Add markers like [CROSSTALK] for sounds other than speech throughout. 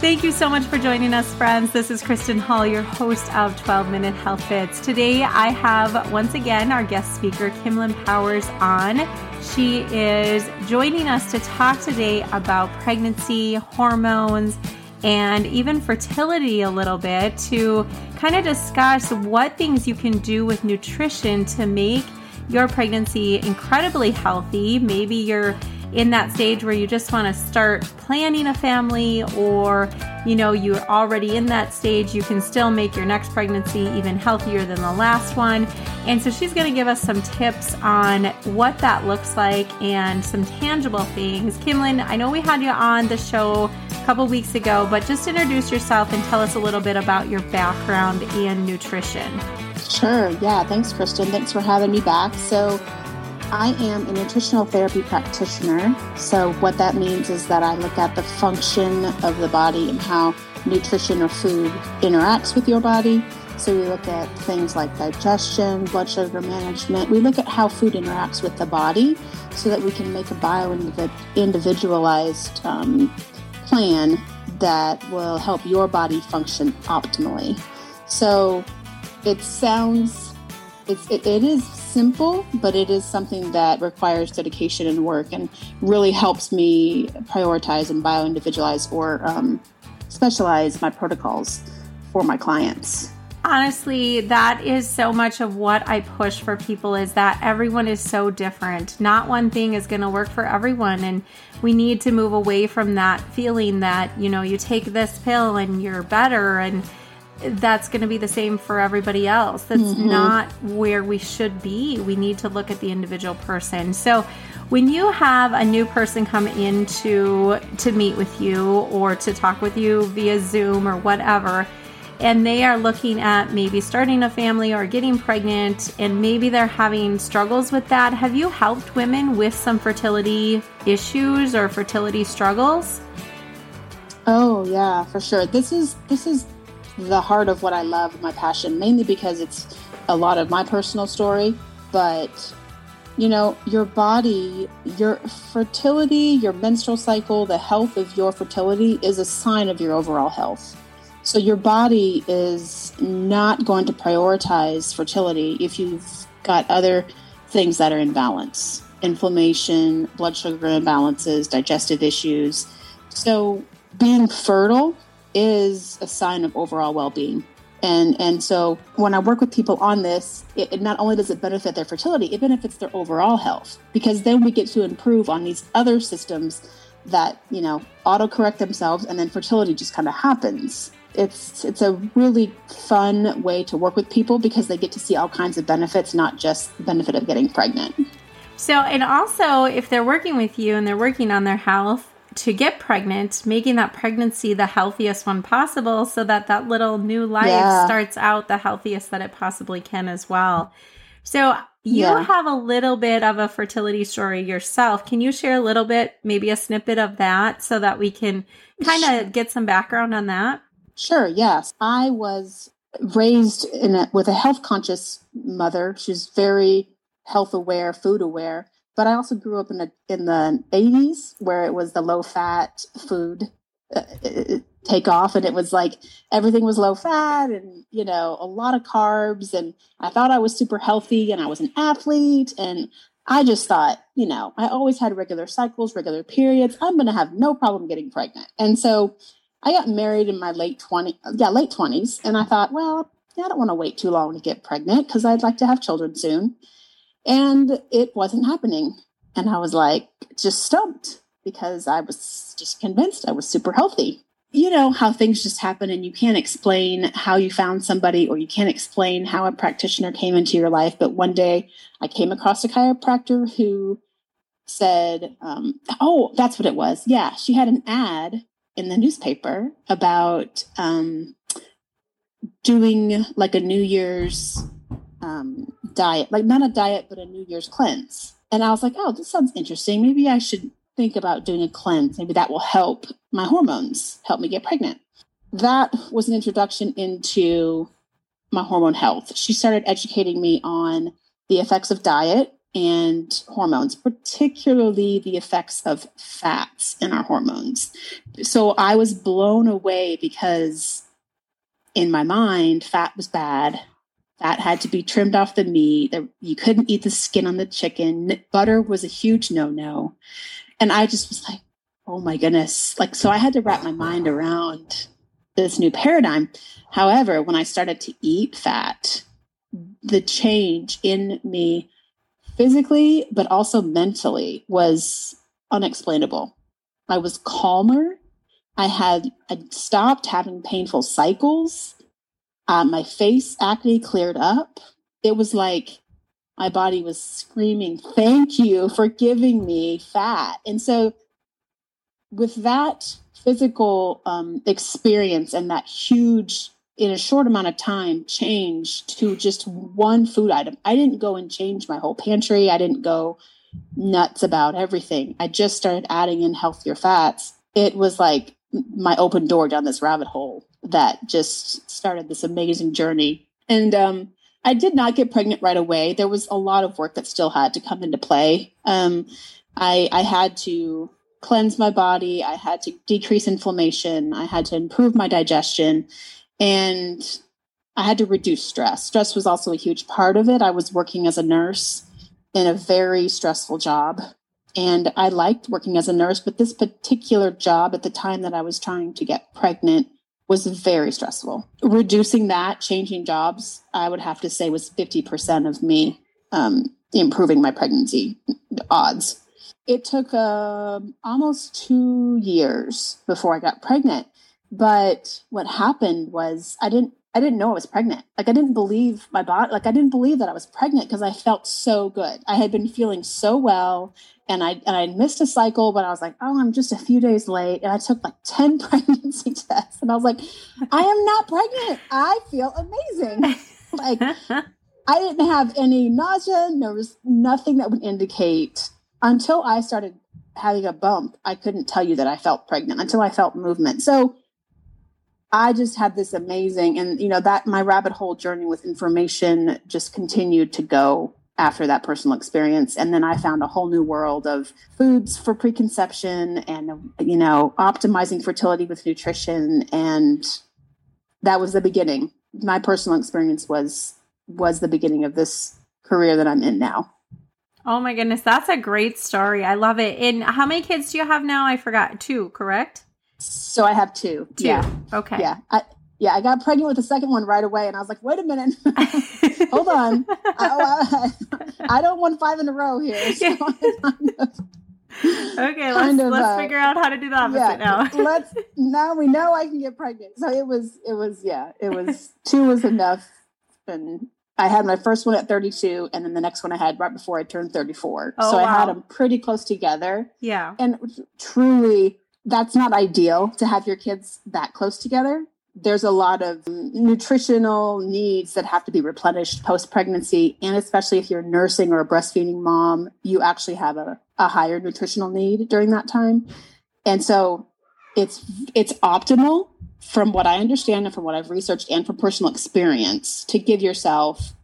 Thank you so much for joining us, friends. This is Kristen Hall, your host of 12 Minute Health Fits. Today, I have once again our guest speaker, Kimlyn Powers, on. She is joining us to talk today about pregnancy, hormones, and even fertility a little bit to kind of discuss what things you can do with nutrition to make your pregnancy incredibly healthy. Maybe you're in that stage where you just want to start planning a family or you know you're already in that stage you can still make your next pregnancy even healthier than the last one. And so she's going to give us some tips on what that looks like and some tangible things. Kimlyn i know we had you on the show a couple weeks ago but just introduce yourself and tell us a little bit about your background in nutrition. Sure yeah thanks kristen. Thanks for having me back. So I am a nutritional therapy practitioner. So, what that means is that I look at the function of the body and how nutrition or food interacts with your body. So, we look at things like digestion, blood sugar management. We look at how food interacts with the body so that we can make a bio individualized um, plan that will help your body function optimally. So, it sounds it's, it, it is simple, but it is something that requires dedication and work and really helps me prioritize and bio individualize or um, specialize my protocols for my clients. Honestly, that is so much of what I push for people is that everyone is so different. Not one thing is going to work for everyone and we need to move away from that feeling that, you know, you take this pill and you're better and that's going to be the same for everybody else. That's mm-hmm. not where we should be. We need to look at the individual person. So, when you have a new person come in to to meet with you or to talk with you via Zoom or whatever, and they are looking at maybe starting a family or getting pregnant and maybe they're having struggles with that, have you helped women with some fertility issues or fertility struggles? Oh, yeah, for sure. This is this is the heart of what I love, my passion, mainly because it's a lot of my personal story. But, you know, your body, your fertility, your menstrual cycle, the health of your fertility is a sign of your overall health. So your body is not going to prioritize fertility if you've got other things that are in balance inflammation, blood sugar imbalances, digestive issues. So being fertile is a sign of overall well-being. And and so when i work with people on this it, it, not only does it benefit their fertility it benefits their overall health because then we get to improve on these other systems that you know auto-correct themselves and then fertility just kind of happens. It's it's a really fun way to work with people because they get to see all kinds of benefits not just the benefit of getting pregnant. So and also if they're working with you and they're working on their health to get pregnant, making that pregnancy the healthiest one possible so that that little new life yeah. starts out the healthiest that it possibly can as well. So, you yeah. have a little bit of a fertility story yourself. Can you share a little bit, maybe a snippet of that so that we can kind of get some background on that? Sure, yes. I was raised in a, with a health conscious mother. She's very health aware, food aware. But I also grew up in the in the 80s where it was the low fat food uh, take off and it was like everything was low fat and you know a lot of carbs and I thought I was super healthy and I was an athlete and I just thought, you know, I always had regular cycles, regular periods. I'm going to have no problem getting pregnant. And so I got married in my late 20s, yeah, late 20s. And I thought, well, I don't want to wait too long to get pregnant because I'd like to have children soon. And it wasn't happening. And I was like, just stumped because I was just convinced I was super healthy. You know how things just happen and you can't explain how you found somebody or you can't explain how a practitioner came into your life. But one day I came across a chiropractor who said, um, Oh, that's what it was. Yeah, she had an ad in the newspaper about um, doing like a New Year's um, diet, like not a diet, but a New Year's cleanse. And I was like, oh, this sounds interesting. Maybe I should think about doing a cleanse. Maybe that will help my hormones, help me get pregnant. That was an introduction into my hormone health. She started educating me on the effects of diet and hormones, particularly the effects of fats in our hormones. So I was blown away because in my mind, fat was bad. Fat had to be trimmed off the meat. You couldn't eat the skin on the chicken. Butter was a huge no no. And I just was like, oh my goodness. Like, so I had to wrap my mind around this new paradigm. However, when I started to eat fat, the change in me physically, but also mentally was unexplainable. I was calmer. I had I stopped having painful cycles. Uh, my face acne cleared up. It was like my body was screaming, Thank you for giving me fat. And so, with that physical um, experience and that huge in a short amount of time change to just one food item. I didn't go and change my whole pantry. I didn't go nuts about everything. I just started adding in healthier fats. It was like my open door down this rabbit hole that just started this amazing journey. And um, I did not get pregnant right away. There was a lot of work that still had to come into play. Um, I, I had to cleanse my body. I had to decrease inflammation. I had to improve my digestion. And I had to reduce stress. Stress was also a huge part of it. I was working as a nurse in a very stressful job. And I liked working as a nurse, but this particular job at the time that I was trying to get pregnant was very stressful. Reducing that, changing jobs, I would have to say was 50% of me um, improving my pregnancy odds. It took uh, almost two years before I got pregnant. But what happened was I didn't I didn't know I was pregnant. Like I didn't believe my body like I didn't believe that I was pregnant because I felt so good. I had been feeling so well and I and I missed a cycle, but I was like, oh, I'm just a few days late. And I took like 10 [LAUGHS] pregnancy tests and I was like, I am not pregnant. I feel amazing. like I didn't have any nausea. There was nothing that would indicate until I started having a bump. I couldn't tell you that I felt pregnant until I felt movement. So I just had this amazing, and you know, that my rabbit hole journey with information just continued to go after that personal experience. And then I found a whole new world of foods for preconception and, you know, optimizing fertility with nutrition. And that was the beginning. My personal experience was was the beginning of this career that I'm in now. Oh my goodness, that's a great story. I love it. And how many kids do you have now? I forgot. Two, correct? So I have two. Two. Yeah. Okay. Yeah. I, yeah, I got pregnant with the second one right away, and I was like, "Wait a minute, [LAUGHS] hold on, I, I, I, don't want five in a row here." [LAUGHS] [LAUGHS] So okay, let's of, let's uh, figure out how to do the opposite yeah, now. let's now we know I can get pregnant. So it was it was yeah it was two was enough, and I had my first one at 32, and then the next one I had right before I turned 34. Oh, so wow. I had them pretty close together. Yeah, and truly that's not ideal to have your kids that close together. There's a lot of nutritional needs that have to be replenished post pregnancy. And especially if you're nursing or a breastfeeding mom, you actually have a, a higher nutritional need during that time. And so it's it's optimal from what I understand and from what I've researched and from personal experience to give yourself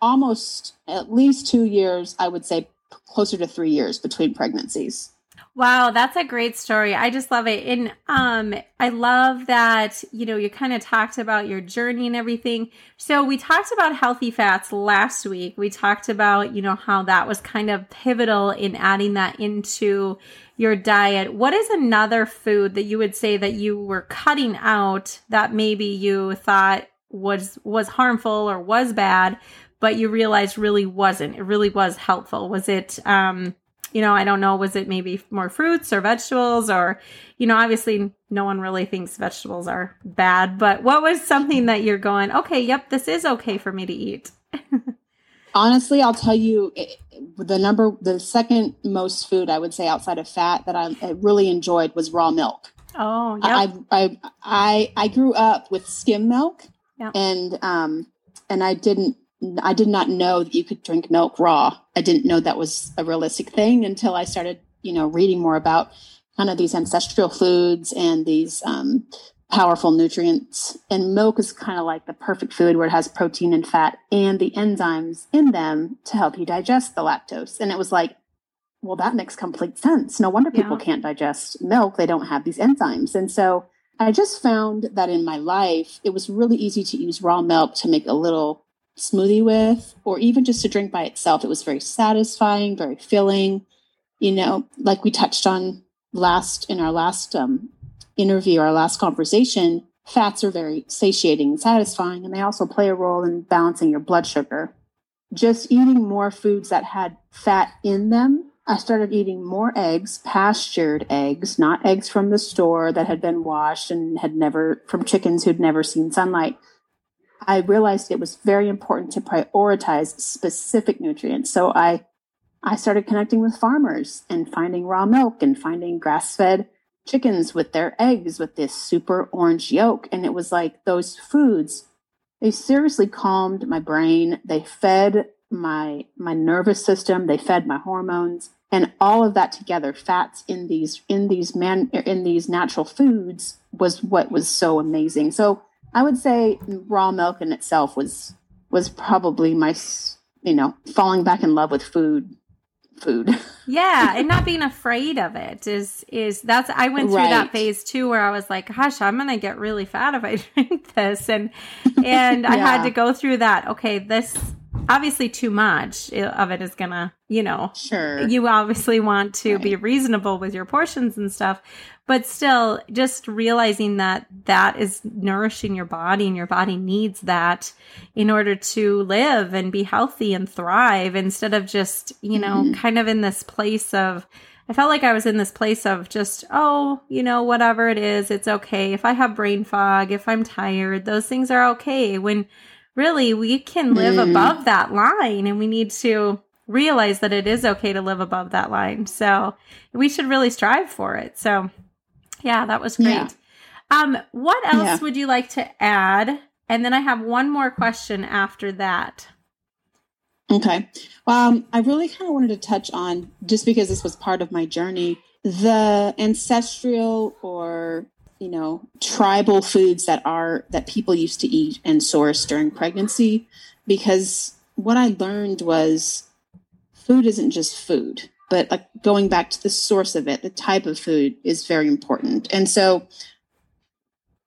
almost at least two years, I would say closer to three years between pregnancies. Wow, that's a great story. I just love it. And um I love that, you know, you kind of talked about your journey and everything. So we talked about healthy fats last week. We talked about, you know, how that was kind of pivotal in adding that into your diet. What is another food that you would say that you were cutting out that maybe you thought was was harmful or was bad, but you realized really wasn't? It really was helpful. Was it um you know, I don't know, was it maybe more fruits or vegetables or, you know, obviously no one really thinks vegetables are bad, but what was something that you're going, okay, yep, this is okay for me to eat? [LAUGHS] Honestly, I'll tell you the number, the second most food I would say outside of fat that I, really enjoyed was raw milk. Oh, yeah. I, I, I, I grew up with skim milk yep. and, um, and I didn't I did not know that you could drink milk raw. I didn't know that was a realistic thing until I started, you know, reading more about kind of these ancestral foods and these um, powerful nutrients. And milk is kind of like the perfect food where it has protein and fat and the enzymes in them to help you digest the lactose. And it was like, well, that makes complete sense. No wonder people yeah. can't digest milk. They don't have these enzymes. And so I just found that in my life, it was really easy to use raw milk to make a little smoothie with, or even just to drink by itself. It was very satisfying, very filling. You know, like we touched on last in our last um, interview, our last conversation, fats are very satiating and satisfying, and they also play a role in balancing your blood sugar. Just eating more foods that had fat in them I started eating more eggs, pastured eggs, not eggs from the store that had been washed and had never, from chickens who'd never seen sunlight. I realized it was very important to prioritize specific nutrients. So I, I started connecting with farmers and finding raw milk and finding grass fed chickens with their eggs with this super orange yolk. And it was like those foods, they seriously calmed my brain. They fed my my nervous system they fed my hormones and all of that together fats in these in these man in these natural foods was what was so amazing so i would say raw milk in itself was was probably my you know falling back in love with food food [LAUGHS] yeah and not being afraid of it is is that's i went through right. that phase too where i was like gosh i'm gonna get really fat if i [LAUGHS] drink this and and yeah. i had to go through that okay this obviously too much of it is gonna you know sure you obviously want to right. be reasonable with your portions and stuff but still just realizing that that is nourishing your body and your body needs that in order to live and be healthy and thrive instead of just you know mm-hmm. kind of in this place of I felt like I was in this place of just, oh, you know, whatever it is, it's okay. If I have brain fog, if I'm tired, those things are okay. When really we can live mm. above that line and we need to realize that it is okay to live above that line. So we should really strive for it. So yeah, that was great. Yeah. Um, what else yeah. would you like to add? And then I have one more question after that. Okay. Um, I really kind of wanted to touch on, just because this was part of my journey, the ancestral or you know tribal foods that are that people used to eat and source during pregnancy because what i learned was food isn't just food but like going back to the source of it the type of food is very important and so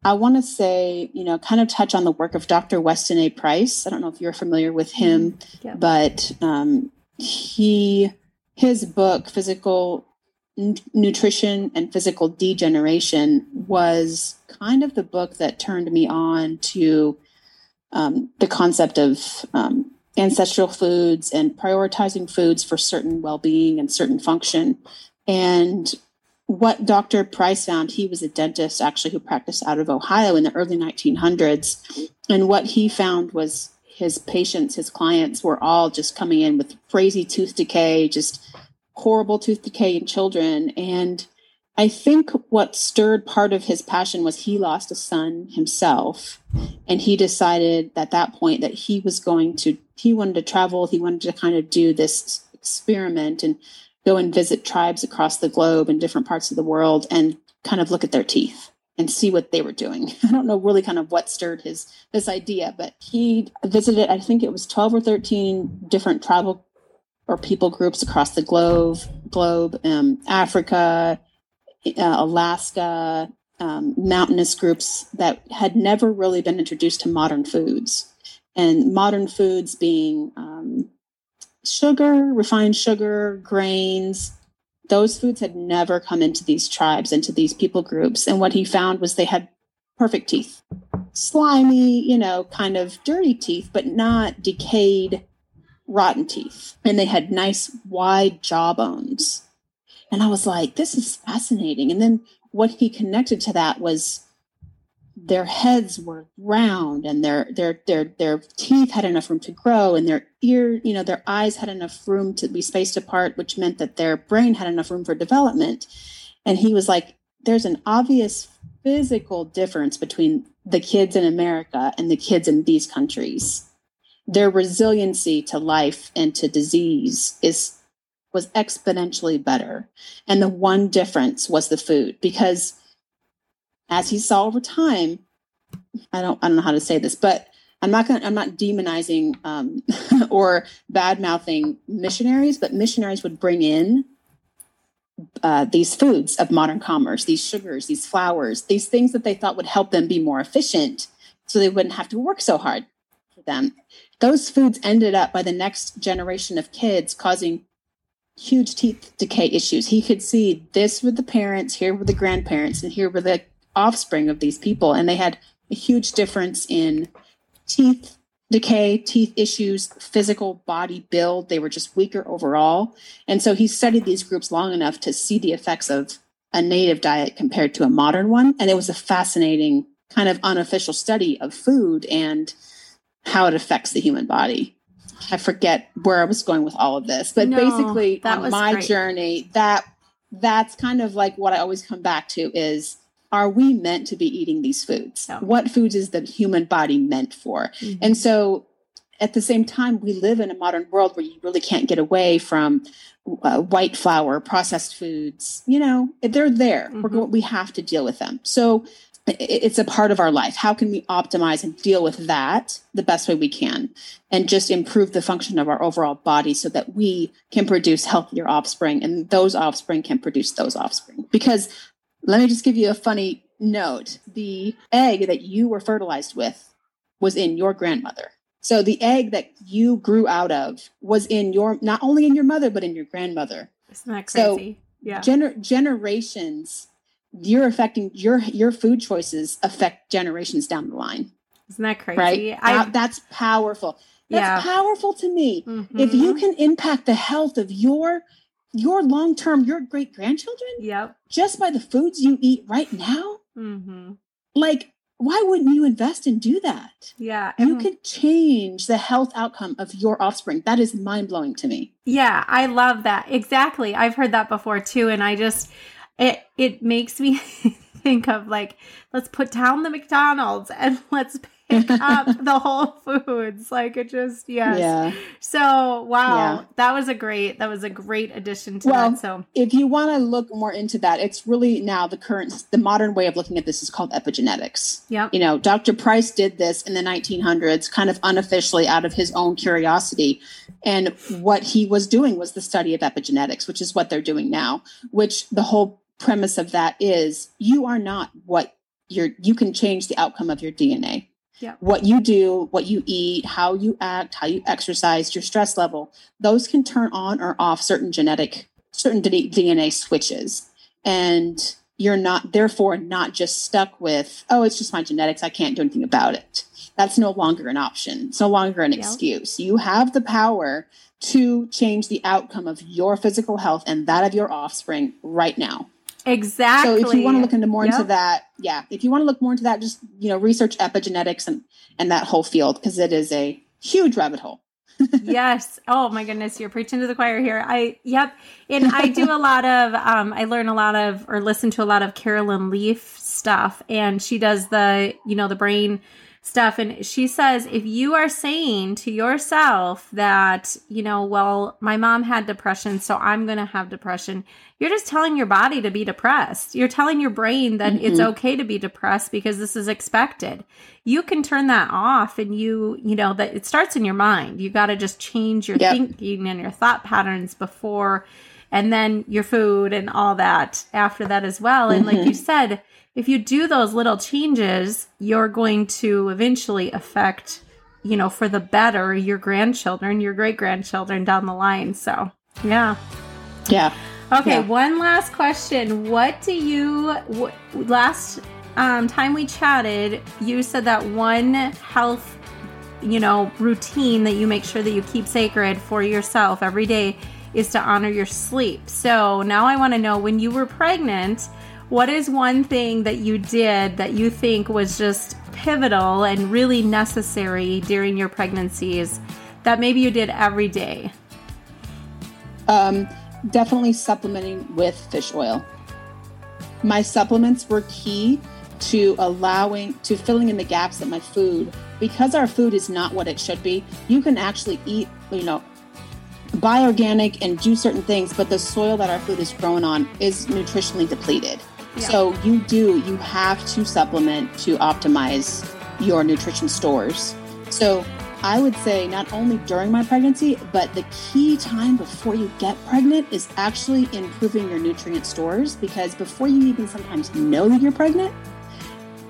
i want to say you know kind of touch on the work of dr weston a price i don't know if you're familiar with him mm-hmm. yeah. but um, he his book physical nutrition and physical degeneration was kind of the book that turned me on to um, the concept of um, ancestral foods and prioritizing foods for certain well-being and certain function. And what dr price found he was a dentist actually who practiced out of ohio in the early 1900s and what he found was his patients his clients were all just coming in with crazy tooth decay just horrible tooth decay in children. And I think what stirred part of his passion was he lost a son himself. And he decided at that point that he was going to, he wanted to travel, he wanted to kind of do this experiment and go and visit tribes across the globe in different parts of the world and kind of look at their teeth and see what they were doing. [LAUGHS] I don't know really kind of what stirred his this idea, but he visited I think it was 12 or 13 different tribal or people groups across the globe, globe, um, Africa, uh, Alaska, um, mountainous groups that had never really been introduced to modern foods, and modern foods being um, sugar, refined sugar, grains. Those foods had never come into these tribes, into these people groups. And what he found was they had perfect teeth, slimy, you know, kind of dirty teeth, but not decayed rotten teeth and they had nice wide jawbones. And I was like, this is fascinating. And then what he connected to that was their heads were round and their their their their teeth had enough room to grow and their ear you know their eyes had enough room to be spaced apart which meant that their brain had enough room for development and he was like there's an obvious physical difference between the kids in america and the kids in these countries their resiliency to life and to disease is was exponentially better and the one difference was the food because as he saw over time, I don't I don't know how to say this, but I'm not going. I'm not demonizing um, [LAUGHS] or bad mouthing missionaries, but missionaries would bring in uh, these foods of modern commerce, these sugars, these flours, these things that they thought would help them be more efficient, so they wouldn't have to work so hard for them. Those foods ended up by the next generation of kids causing huge teeth decay issues. He could see this with the parents, here were the grandparents, and here were the offspring of these people, and they had a huge difference in teeth decay, teeth issues, physical body build. They were just weaker overall. And so he studied these groups long enough to see the effects of a native diet compared to a modern one. And it was a fascinating kind of unofficial study of food and how it affects the human body. I forget where I was going with all of this, but no, basically on my great. journey, that that's kind of like what I always come back to is are we meant to be eating these foods? No. What foods is the human body meant for? Mm-hmm. And so at the same time, we live in a modern world where you really can't get away from uh, white flour, processed foods. You know, they're there. Mm-hmm. we have to deal with them. So it's a part of our life. How can we optimize and deal with that the best way we can and just improve the function of our overall body so that we can produce healthier offspring and those offspring can produce those offspring? Because let me just give you a funny note. The egg that you were fertilized with was in your grandmother. So the egg that you grew out of was in your not only in your mother but in your grandmother. Isn't that crazy? So yeah. Gener- generations you're affecting your your food choices affect generations down the line. Isn't that crazy? Right? I, that, that's powerful. That's yeah. powerful to me. Mm-hmm. If you can impact the health of your your long term, your great grandchildren, yep, just by the foods you eat right now, mm-hmm. like why wouldn't you invest and do that? Yeah. You mm-hmm. could change the health outcome of your offspring. That is mind blowing to me. Yeah, I love that. Exactly. I've heard that before too. And I just, it, it makes me [LAUGHS] think of like, let's put down the McDonald's and [LAUGHS] let's pick up [LAUGHS] the Whole Foods. Like it just yes. Yeah. So wow, yeah. that was a great that was a great addition to well, that. So if you want to look more into that, it's really now the current the modern way of looking at this is called epigenetics. Yeah. You know, Dr. Price did this in the 1900s, kind of unofficially out of his own curiosity. And what he was doing was the study of epigenetics, which is what they're doing now, which the whole premise of that is you are not what you're you can change the outcome of your DNA. Yeah. What you do, what you eat, how you act, how you exercise, your stress level, those can turn on or off certain genetic, certain DNA switches. And you're not, therefore, not just stuck with, oh, it's just my genetics. I can't do anything about it. That's no longer an option. It's no longer an excuse. You have the power to change the outcome of your physical health and that of your offspring right now. Exactly. So if you want to look into more yep. into that, yeah, if you want to look more into that, just you know research epigenetics and and that whole field because it is a huge rabbit hole. [LAUGHS] yes. Oh my goodness, you're preaching to the choir here. I yep. And I do a lot of [LAUGHS] um I learn a lot of or listen to a lot of Carolyn Leaf stuff and she does the, you know, the brain stuff and she says if you are saying to yourself that you know well my mom had depression so i'm going to have depression you're just telling your body to be depressed you're telling your brain that mm-hmm. it's okay to be depressed because this is expected you can turn that off and you you know that it starts in your mind you got to just change your yep. thinking and your thought patterns before and then your food and all that after that as well and mm-hmm. like you said if you do those little changes, you're going to eventually affect, you know, for the better your grandchildren, your great grandchildren down the line. So, yeah. Yeah. Okay, yeah. one last question. What do you what, last um, time we chatted, you said that one health, you know, routine that you make sure that you keep sacred for yourself every day is to honor your sleep. So, now I want to know when you were pregnant, what is one thing that you did that you think was just pivotal and really necessary during your pregnancies that maybe you did every day? Um, definitely supplementing with fish oil. My supplements were key to allowing to filling in the gaps in my food because our food is not what it should be. You can actually eat, you know, buy organic and do certain things, but the soil that our food is grown on is nutritionally depleted. So you do, you have to supplement to optimize your nutrition stores. So I would say not only during my pregnancy, but the key time before you get pregnant is actually improving your nutrient stores because before you even sometimes know that you're pregnant,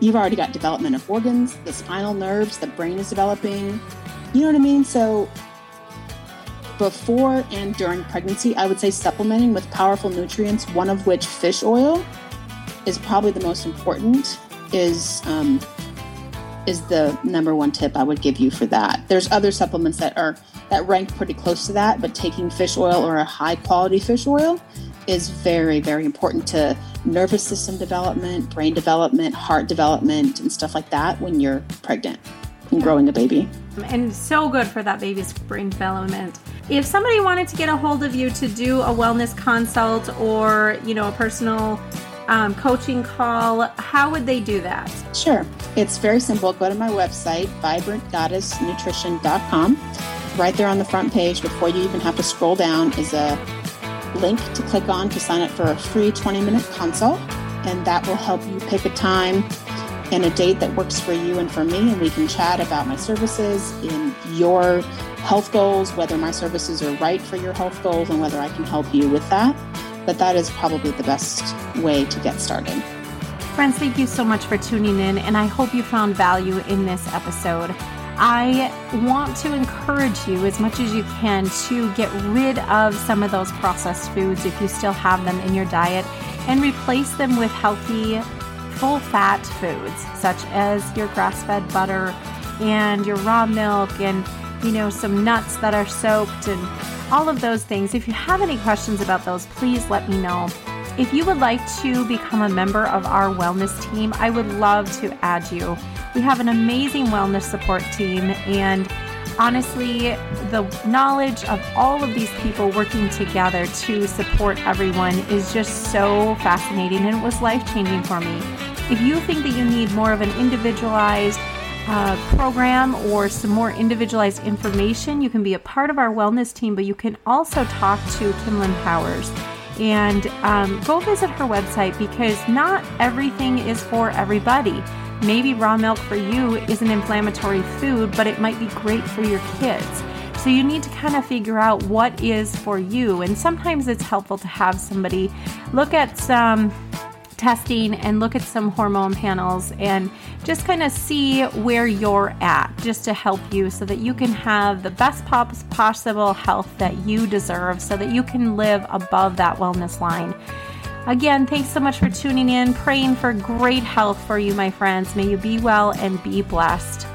you've already got development of organs, the spinal nerves, the brain is developing. You know what I mean? So before and during pregnancy, I would say supplementing with powerful nutrients, one of which fish oil is probably the most important, is um, is the number one tip I would give you for that. There's other supplements that are that rank pretty close to that, but taking fish oil or a high quality fish oil is very, very important to nervous system development, brain development, heart development, and stuff like that when you're pregnant and growing a baby. And so good for that baby's brain development. If somebody wanted to get a hold of you to do a wellness consult or, you know, a personal um, coaching call, how would they do that? Sure. It's very simple. Go to my website, vibrantgoddessnutrition.com. Right there on the front page, before you even have to scroll down, is a link to click on to sign up for a free 20 minute consult. And that will help you pick a time and a date that works for you and for me. And we can chat about my services in your health goals, whether my services are right for your health goals, and whether I can help you with that. But that is probably the best way to get started. Friends, thank you so much for tuning in, and I hope you found value in this episode. I want to encourage you as much as you can to get rid of some of those processed foods if you still have them in your diet and replace them with healthy, full fat foods such as your grass fed butter and your raw milk and you know some nuts that are soaked and all of those things. If you have any questions about those, please let me know. If you would like to become a member of our wellness team, I would love to add you. We have an amazing wellness support team, and honestly, the knowledge of all of these people working together to support everyone is just so fascinating and it was life changing for me. If you think that you need more of an individualized program or some more individualized information, you can be a part of our wellness team, but you can also talk to Kimlyn Powers and um, go visit her website because not everything is for everybody. Maybe raw milk for you is an inflammatory food, but it might be great for your kids. So you need to kind of figure out what is for you. And sometimes it's helpful to have somebody look at some testing and look at some hormone panels and just kind of see where you're at just to help you so that you can have the best possible health that you deserve so that you can live above that wellness line. Again, thanks so much for tuning in, praying for great health for you, my friends. May you be well and be blessed.